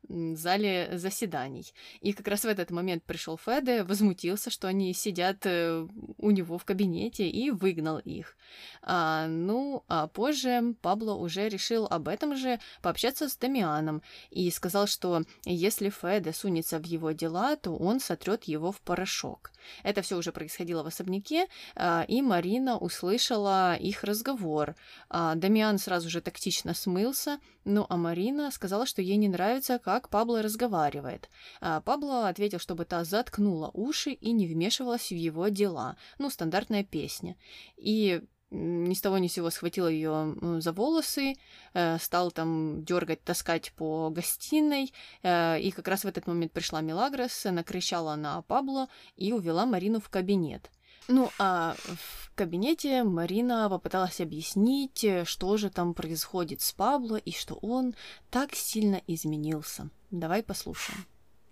зале заседаний. И как раз в этот момент пришел Феде, возмутился, что они сидят у него его в кабинете и выгнал их. А, ну, а позже Пабло уже решил об этом же пообщаться с Дамианом и сказал, что если Феде сунется в его дела, то он сотрет его в порошок. Это все уже происходило в особняке, а, и Марина услышала их разговор. А, Дамиан сразу же тактично смылся, ну а Марина сказала, что ей не нравится, как Пабло разговаривает. А Пабло ответил, чтобы та заткнула уши и не вмешивалась в его дела. Ну, стандартная песня. И ни с того ни с сего схватил ее за волосы, э, стал там дергать, таскать по гостиной, э, и как раз в этот момент пришла Мелагрос, накричала на Пабло и увела Марину в кабинет. Ну, а в кабинете Марина попыталась объяснить, что же там происходит с Пабло и что он так сильно изменился. Давай послушаем.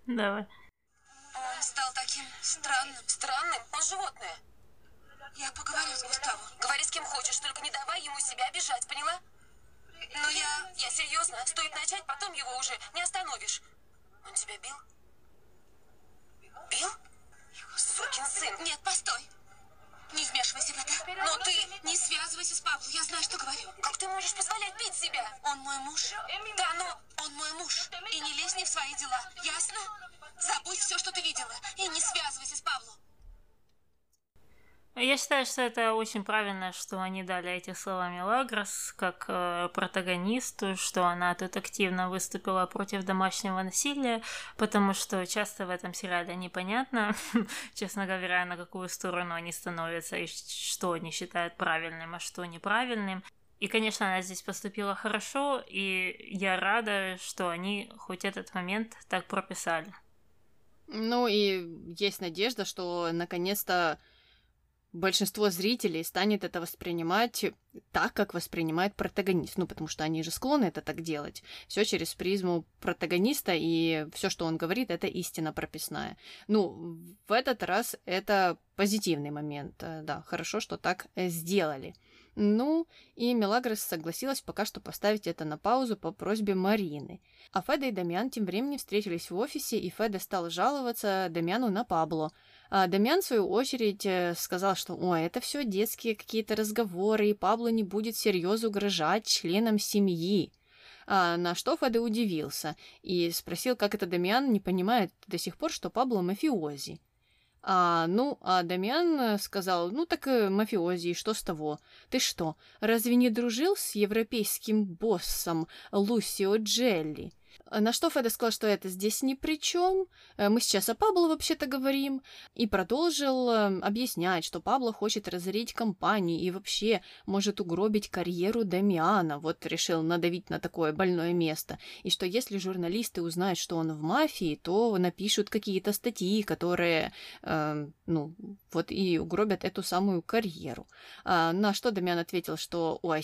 Давай. Он стал таким странным. Странным? Он животное. Я поговорю с Густавом. Говори с кем хочешь, только не давай ему себя обижать, поняла? Но я... Я серьезно. Стоит начать, потом его уже не остановишь. Он тебя бил? Бил? Сукин сын. Нет, постой. Не вмешивайся в это. Но ты не связывайся с Павлом. Я знаю, что говорю. Как ты можешь позволять бить себя? Он мой муж. Да, но он мой муж. И не лезь не в свои дела. Ясно? Забудь все, что ты видела. И не связывайся с Павлом. Я считаю, что это очень правильно, что они дали эти слова Мелагрос как э, протагонисту, что она тут активно выступила против домашнего насилия, потому что часто в этом сериале непонятно, честно говоря, на какую сторону они становятся и что они считают правильным, а что неправильным. И, конечно, она здесь поступила хорошо, и я рада, что они хоть этот момент так прописали. Ну и есть надежда, что наконец-то большинство зрителей станет это воспринимать так, как воспринимает протагонист. Ну, потому что они же склонны это так делать. Все через призму протагониста, и все, что он говорит, это истина прописная. Ну, в этот раз это позитивный момент. Э, да, хорошо, что так э, сделали. Ну, и Мелагрос согласилась пока что поставить это на паузу по просьбе Марины. А Феда и Дамиан тем временем встретились в офисе, и Феда стал жаловаться Дамиану на Пабло. А Дамиан, в свою очередь, э, сказал, что «Ой, это все детские какие-то разговоры, и Пабло не будет серьезно угрожать членам семьи». А, на что Феда удивился и спросил, как это Дамиан не понимает до сих пор, что Пабло мафиози. А, ну, а Дамиан сказал, ну так э, мафиози, что с того? Ты что, разве не дружил с европейским боссом Лусио Джелли? На что Феда сказал, что это здесь ни при чем, э, мы сейчас о Пабло вообще-то говорим, и продолжил э, объяснять, что Пабло хочет разорить компанию и вообще может угробить карьеру Дамиана, вот решил надавить на такое больное место, и что если журналисты узнают, что он в мафии, то напишут какие-то статьи, которые, э, ну, вот и угробят эту самую карьеру. А, на что Дамиан ответил, что, ой,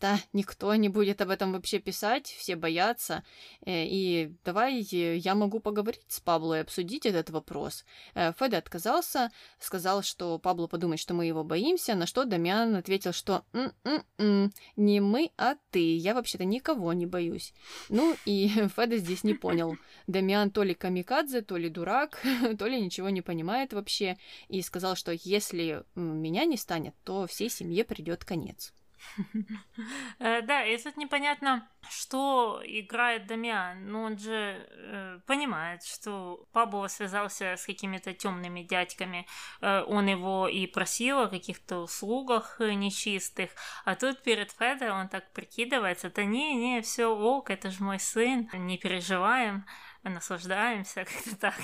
да, никто не будет об этом вообще писать, все боятся. Э, и давай я могу поговорить с Пабло и обсудить этот вопрос. Э, Феде отказался, сказал, что Пабло подумает, что мы его боимся, на что Дамиан ответил, что «М-м-м, не мы, а ты, я вообще-то никого не боюсь». Ну и Феде здесь не понял. Дамиан то ли камикадзе, то ли дурак, то ли ничего не понимает вообще, и сказал, что если меня не станет, то всей семье придет конец. Э, да, и тут непонятно, что играет Дамиан. Ну, он же э, понимает, что Пабло связался с какими-то темными дядьками. Э, он его и просил о каких-то услугах нечистых. А тут перед Федой он так прикидывается. Да не, не, все ок, это же мой сын, не переживаем наслаждаемся, как-то так.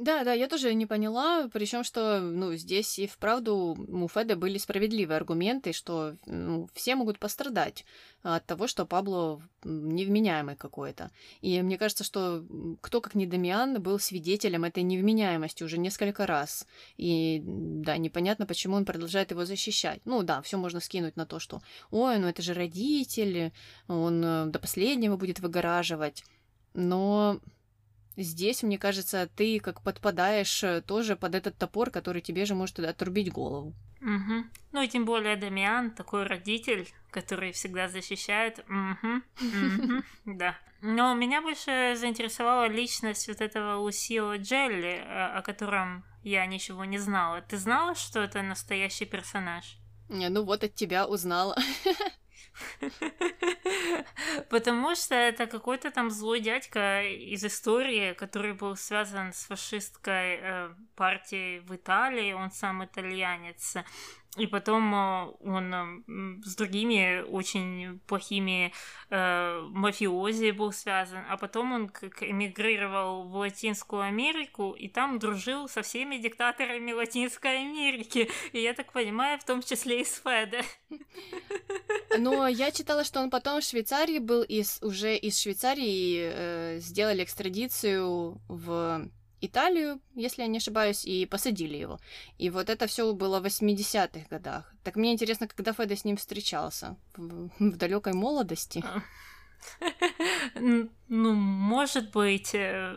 Да, да, я тоже не поняла, причем что, ну, здесь и вправду у Феда были справедливые аргументы, что ну, все могут пострадать от того, что Пабло невменяемый какой-то. И мне кажется, что кто, как не Дамиан, был свидетелем этой невменяемости уже несколько раз. И да, непонятно, почему он продолжает его защищать. Ну да, все можно скинуть на то, что ой, ну это же родители, он э, до последнего будет выгораживать. Но Здесь, мне кажется, ты как подпадаешь э, тоже под этот топор, который тебе же может отрубить голову. Угу. Ну и тем более Дамиан, такой родитель, который всегда защищает. Угу. Угу. Да. Но меня больше заинтересовала личность вот этого Лусио Джелли, э, о котором я ничего не знала. Ты знала, что это настоящий персонаж? Не, ну вот от тебя узнала. Потому что это какой-то там злой дядька из истории, который был связан с фашистской э, партией в Италии, он сам итальянец. И потом э, он э, с другими очень плохими э, мафиози был связан. А потом он как эмигрировал в Латинскую Америку и там дружил со всеми диктаторами Латинской Америки. И я так понимаю, в том числе и с Феде. Но я читала, что он потом в был, и уже из Швейцарии э, сделали экстрадицию в Италию, если я не ошибаюсь, и посадили его. И вот это все было в 80-х годах. Так мне интересно, когда Феда с ним встречался? В, в далекой молодости? Ну, может быть. Э,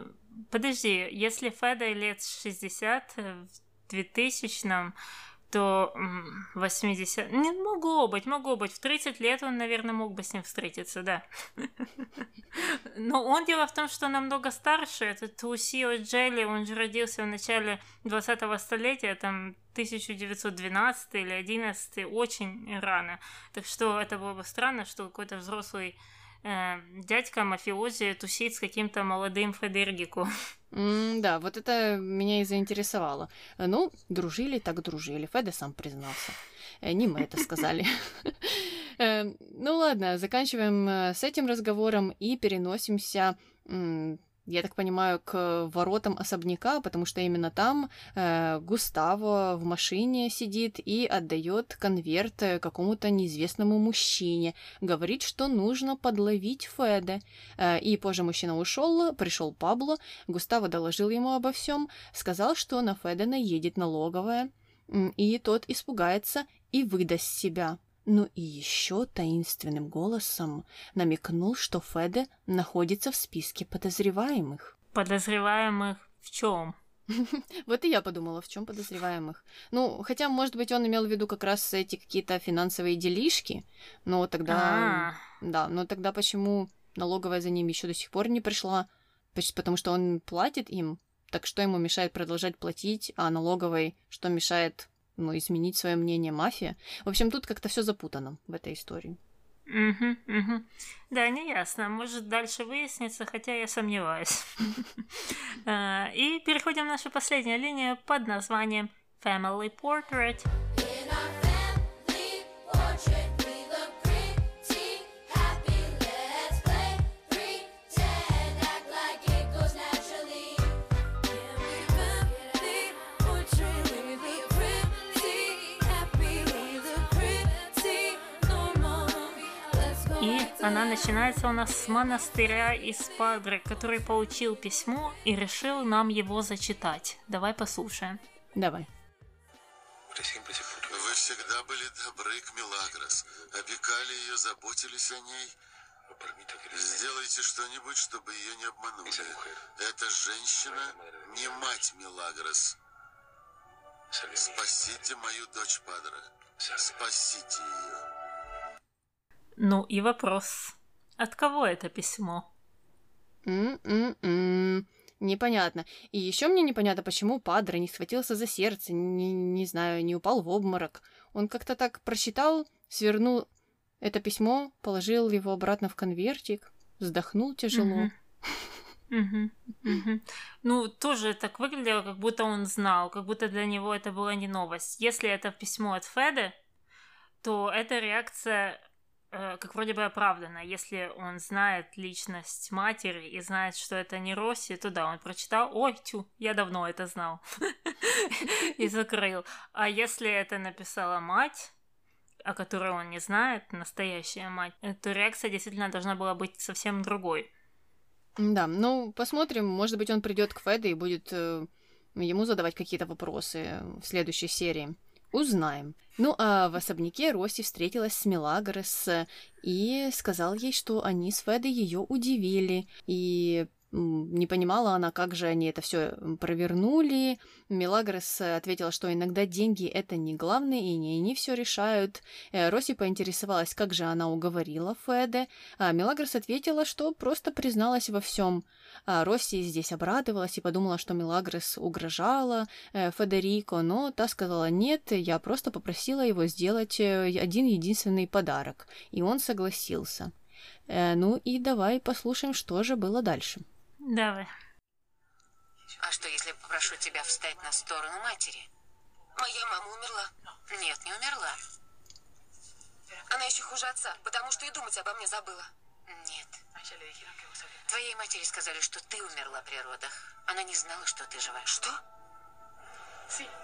подожди, если Феда лет 60 в 2000-м, то 80... Не, могло быть, могло быть. В 30 лет он, наверное, мог бы с ним встретиться, да. Но он дело в том, что намного старше. Этот Лусио Джелли, он же родился в начале 20-го столетия, там 1912 или 11 очень рано. Так что это было бы странно, что какой-то взрослый э, дядька мафиози тусит с каким-то молодым Федергику. Mm, да, вот это меня и заинтересовало. Ну, дружили так дружили. Феда сам признался. Э, не мы это сказали. Э, ну ладно, заканчиваем э, с этим разговором и переносимся я так понимаю, к воротам особняка, потому что именно там э, Густаво в машине сидит и отдает конверт э, какому-то неизвестному мужчине. Говорит, что нужно подловить Феда. Э, и позже мужчина ушел, пришел Пабло, Густаво доложил ему обо всем, сказал, что на Феда наедет налоговая, и тот испугается и выдаст себя. Ну и еще таинственным голосом намекнул, что Феде находится в списке подозреваемых. Подозреваемых в чем? Вот и я подумала, в чем подозреваемых. Ну, хотя, может быть, он имел в виду как раз эти какие-то финансовые делишки, но тогда... А. Да, но тогда почему налоговая за ним еще до сих пор не пришла? Потому что он платит им, так что ему мешает продолжать платить, а налоговой что мешает ну, изменить свое мнение мафия. В общем, тут как-то все запутано в этой истории. Угу, угу. Да, не ясно. Может, дальше выяснится, хотя я сомневаюсь. А, и переходим в нашу последнюю линию под названием Family Portrait. Она начинается у нас с монастыря из Падры, который получил письмо и решил нам его зачитать. Давай послушаем. Давай. Вы всегда были добры к Мелагрос, опекали ее, заботились о ней. Сделайте что-нибудь, чтобы ее не обманули. Эта женщина не мать Мелагрос. Спасите мою дочь, Падре. Спасите ее. Ну и вопрос. От кого это письмо? М-м-м. Непонятно. И еще мне непонятно, почему Падре не схватился за сердце, не, не знаю, не упал в обморок. Он как-то так прочитал, свернул это письмо, положил его обратно в конвертик, вздохнул тяжело. Ну, тоже так выглядело, как будто он знал, как будто для него это была не новость. Если это письмо от Феды, то эта реакция как вроде бы оправдана. Если он знает личность матери и знает, что это не Росси, то да, он прочитал, ой, тю, я давно это знал. И закрыл. А если это написала мать, о которой он не знает, настоящая мать, э, то реакция действительно должна была быть совсем другой. Да, ну, посмотрим. Может быть, он придет к Феде и будет э, ему задавать какие-то вопросы в следующей серии. Узнаем. Ну, а в особняке Росси встретилась с Мелагрос э, и сказал ей, что они с Федой ее удивили. И не понимала она, как же они это все провернули. Мелагрос э, ответила, что иногда деньги это не главное, и не они все решают. Э, Росси поинтересовалась, как же она уговорила Феде, а Мелагрос ответила, что просто призналась во всем. А Росси здесь обрадовалась и подумала, что Мелагрос угрожала э, Федерико, но та сказала нет, я просто попросила его сделать э, один единственный подарок, и он согласился. Ну и давай послушаем, что же было дальше. Давай. А что, если попрошу тебя встать на сторону матери? Моя мама умерла. Нет, не умерла. Она еще хуже отца, потому что и думать обо мне забыла. Нет. Твоей матери сказали, что ты умерла при родах. Она не знала, что ты жива. Что?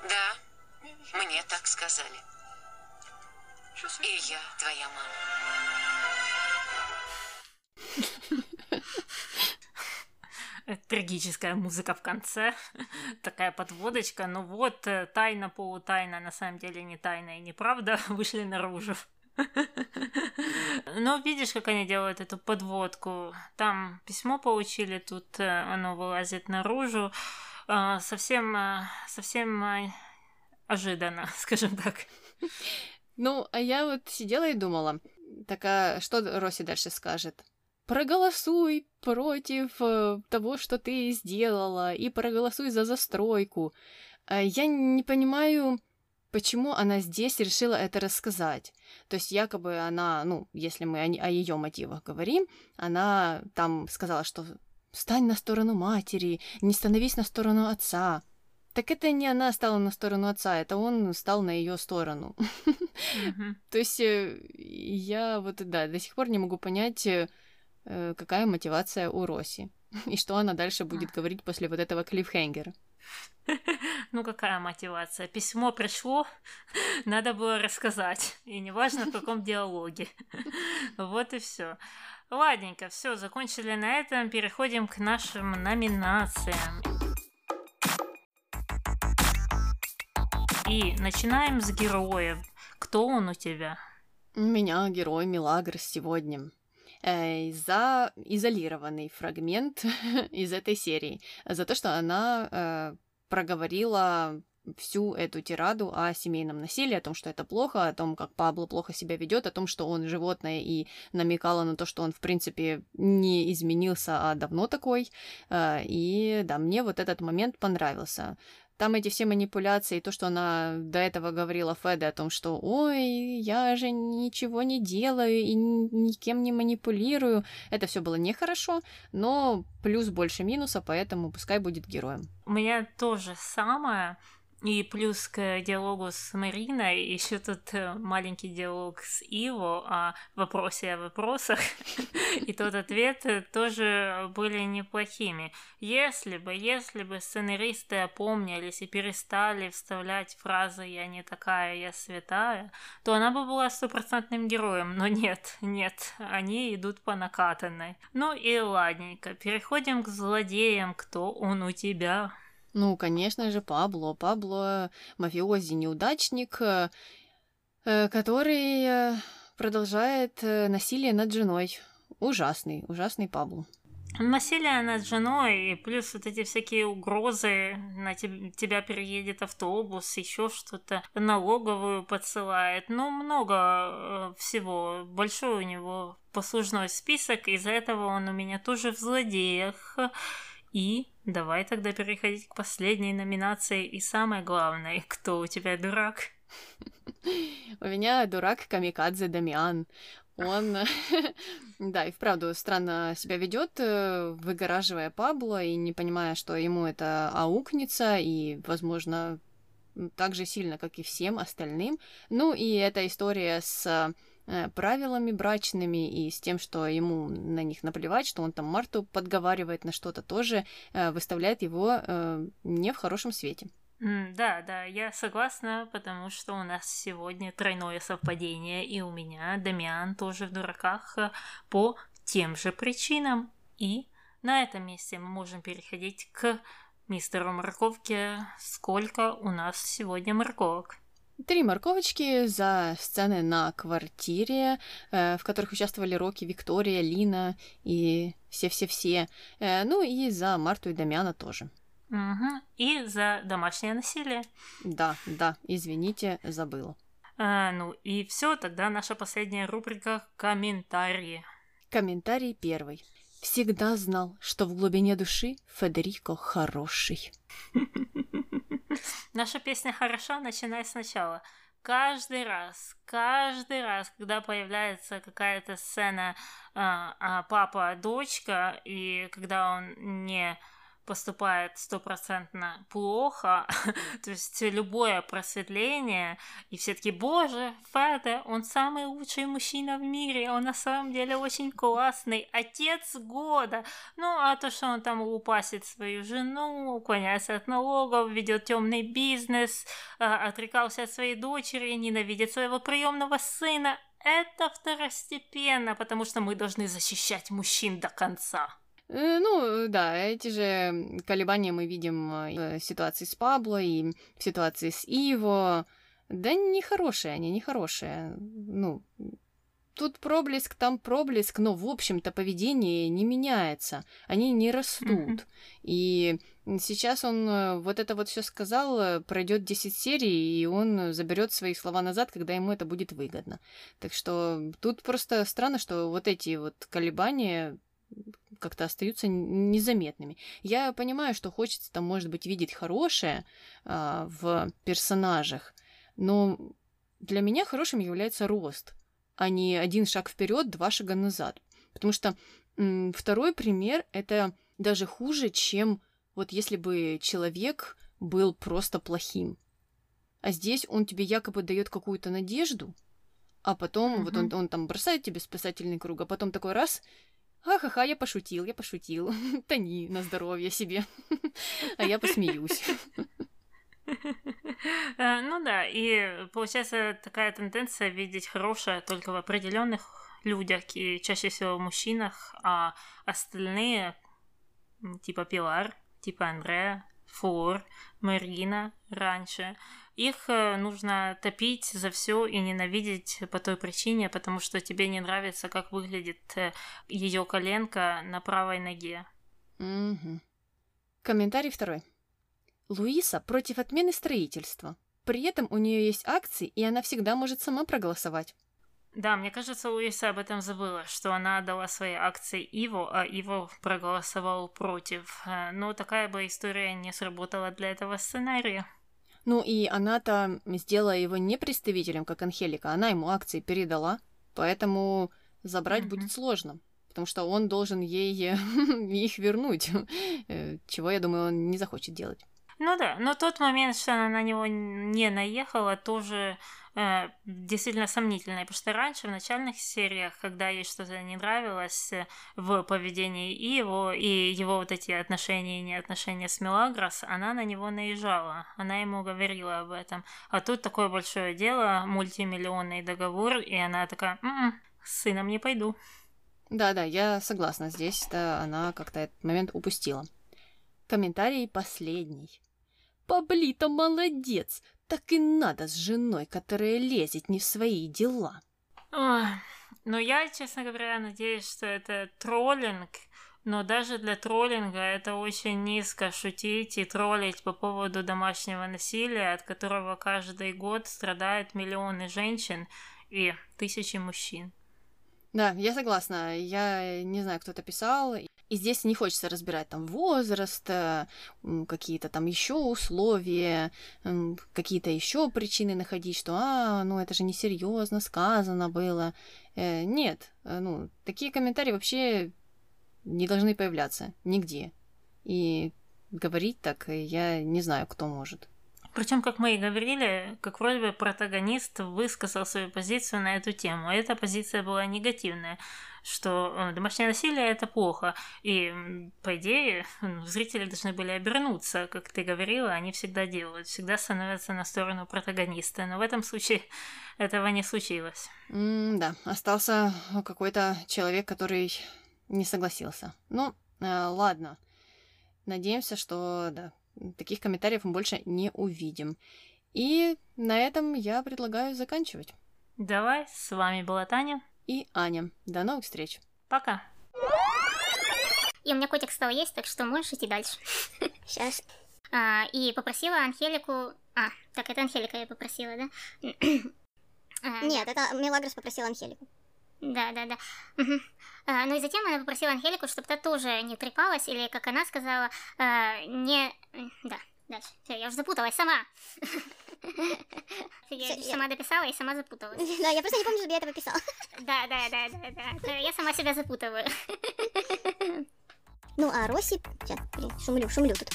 Да, мне так сказали. И я твоя мама. Трагическая музыка в конце, такая подводочка. Ну вот, э, тайна полутайна, на самом деле не тайна и неправда, вышли наружу. Ну, видишь, как они делают эту подводку. Там письмо получили, тут э, оно вылазит наружу. Совсем, э, совсем э, ожиданно, скажем так. Ну, а я вот сидела и думала, так а что Росси дальше скажет? Проголосуй против э, того, что ты сделала, и проголосуй за застройку. А Я не понимаю, почему она здесь решила это рассказать. То есть якобы она, ну, если мы о, ее мотивах говорим, она там сказала, что «стань на сторону матери, не становись на сторону отца». Так это не она стала на сторону отца, это он стал на ее сторону. То есть э, я вот, да, до сих пор не могу понять, э, какая мотивация у Роси. И что она дальше будет говорить после вот этого клиффхенгера. Ну, какая мотивация? Письмо пришло, надо было рассказать. И неважно, в каком диалоге. Вот и все. Ладненько, все, закончили на этом. Переходим к нашим номинациям. И начинаем с героев. Кто он у тебя? У меня герой Милагрос сегодня. Э, за изолированный фрагмент из этой серии. За то, что она э, проговорила всю эту тираду о семейном насилии, о том, что это плохо, о том, как Пабло плохо себя ведет, о том, что он животное, и намекала на то, что он, в принципе, не изменился, а давно такой. Э, И да, мне вот этот момент понравился. Там эти все манипуляции, то, что она до этого говорила Феде о том, что «Ой, я же ничего не делаю и ни- никем не манипулирую», это все было нехорошо, но плюс больше минуса, поэтому пускай будет героем. У меня тоже самое. И плюс к диалогу с Мариной еще тут э, маленький диалог с Иво о вопросе о вопросах. И тот ответ э, тоже были неплохими. Если бы, если бы сценаристы опомнились и перестали вставлять фразы «я не такая, я святая», то она бы была стопроцентным героем. Но нет, нет, они идут по накатанной. Ну и ладненько, переходим к злодеям. Кто он у тебя? Ну, конечно же, Пабло. Пабло — мафиози-неудачник, э, э, который э, продолжает насилие над женой. Ужасный, ужасный Пабло. Насилие над женой, и плюс вот эти всякие угрозы, на te- тебя переедет автобус, еще что-то, налоговую подсылает. Ну, много всего. Большой у него послужной список, из-за этого он у меня тоже в злодеях. И давай тогда переходить к последней номинации и самое главное, кто у тебя дурак? У меня дурак Камикадзе Дамиан. Он, да, и вправду странно себя ведет, э, выгораживая Пабло и не понимая, что ему это аукнется, и, возможно, так же сильно, как и всем остальным. Ну и эта история с правилами брачными и с тем, что ему на них наплевать, что он там Марту подговаривает на что-то, тоже э, выставляет его э, не в хорошем свете. Да, да, я согласна, потому что у нас сегодня тройное совпадение, и у меня Дамиан тоже в дураках по тем же причинам. И на этом месте мы можем переходить к мистеру Морковке. Сколько у нас сегодня морковок? Три морковочки за сцены на квартире, э, в которых участвовали Рокки, Виктория, Лина и все-все-все. Э, ну и за Марту и Дамиана тоже. Угу. И за домашнее насилие. Да, да, извините, забыла. А, ну и все, тогда наша последняя рубрика комментарии. Комментарий первый. Всегда знал, что в глубине души Федерико хороший. Наша песня хороша, начиная сначала. Каждый раз, каждый раз, когда появляется какая-то сцена а, а, папа-дочка, и когда он не поступает стопроцентно плохо, то есть любое просветление, и все таки боже, Феде, он самый лучший мужчина в мире, он на самом деле очень классный, отец года, ну а то, что он там лупасит свою жену, уклоняется от налогов, ведет темный бизнес, а, отрекался от своей дочери, ненавидит своего приемного сына, это второстепенно, потому что мы должны защищать мужчин до конца. Э, ну, да, эти же колебания мы видим э, в ситуации с Пабло и в ситуации с Иво. Да нехорошие они, нехорошие. Ну, тут проблеск, там проблеск, но, в общем-то, поведение не меняется. Они не растут. Mm-hmm. И сейчас он э, вот это вот все сказал, пройдет 10 серий, и он заберет свои слова назад, когда ему это будет выгодно. Так что тут просто странно, что вот эти вот колебания как-то остаются незаметными. Я понимаю, что хочется там, может быть, видеть хорошее а, в персонажах, но для меня хорошим является рост, а не один шаг вперед, два шага назад. Потому что м, второй пример это даже хуже, чем вот если бы человек был просто плохим. А здесь он тебе якобы дает какую-то надежду, а потом mm-hmm. вот он, он там бросает тебе спасательный круг, а потом такой раз Ха-ха-ха, я пошутил, я пошутил. Тони на здоровье себе. А я посмеюсь. Э, ну да, и получается такая тенденция видеть хорошее только в определенных людях и чаще всего в мужчинах, а остальные, типа Пилар, типа Андреа, Флор, Марина раньше, их э, нужно топить за все и ненавидеть по той причине, потому что тебе не нравится, как выглядит э, ее коленка на правой ноге. Угу. Комментарий второй. Луиса против отмены строительства. При этом у нее есть акции, и она всегда может сама проголосовать. Да, мне кажется, Луиса об этом забыла, что она отдала свои акции Иво, а Иво проголосовал против. Э, но такая бы история не сработала для этого сценария. Ну и она-то сделала его не представителем, как Анхелика, она ему акции передала, поэтому забрать mm-hmm. будет сложно, потому что он должен ей их вернуть, э, чего, я думаю, он не захочет делать. Ну да, но тот момент, что она на него не наехала, тоже э, действительно сомнительное, потому что раньше в начальных сериях, когда ей что-то не нравилось э, в поведении и его, и его вот эти отношения и не отношения с Мелагрос, она на него наезжала, она ему говорила об этом. А тут такое большое дело, мультимиллионный договор, и она такая, м-м, с сыном не пойду. Да-да, я согласна, здесь-то она как-то этот момент упустила. Комментарий последний. Паблито молодец, так и надо с женой, которая лезет не в свои дела. Ой, ну я, честно говоря, надеюсь, что это троллинг, но даже для троллинга это очень низко шутить и троллить по поводу домашнего насилия, от которого каждый год страдают миллионы женщин и тысячи мужчин. Да, я согласна. Я не знаю, кто это писал. И здесь не хочется разбирать там возраст, э, какие-то там еще условия, какие-то еще причины находить, что а, ну это же несерьезно сказано было. Э, нет, э, ну такие комментарии вообще не должны появляться нигде. И говорить так я не знаю, кто может. Причем, как мы и говорили, как вроде бы протагонист высказал свою позицию на эту тему. Эта позиция была негативная, что э, домашнее насилие это плохо. И, по идее, зрители должны были обернуться, как ты говорила, они всегда делают, всегда становятся на сторону протагониста. Но в этом случае этого не случилось. Mm, да, остался какой-то человек, который не согласился. Ну, э, ладно. Надеемся, что да, таких комментариев мы больше не увидим. И на этом я предлагаю заканчивать. Давай, с вами была Таня и Аня. До новых встреч. Пока. И у меня котик стал есть, так что можешь идти дальше. Сейчас. А, и попросила Анхелику... А, так это Анхелика я попросила, да? а, Нет, это Мелагрос попросила Анхелику. Да, да, да. Угу. А, ну и затем она попросила Анхелику, чтобы та тоже не трепалась, или, как она сказала, а, не... Да, дальше. Все, я уже запуталась сама. Я сама дописала и сама запуталась. Да, я просто не помню, чтобы я этого писала. Да, да, да, да, да. Я сама себя запутываю. Ну, а Росси... Сейчас, шумлю, шумлю тут.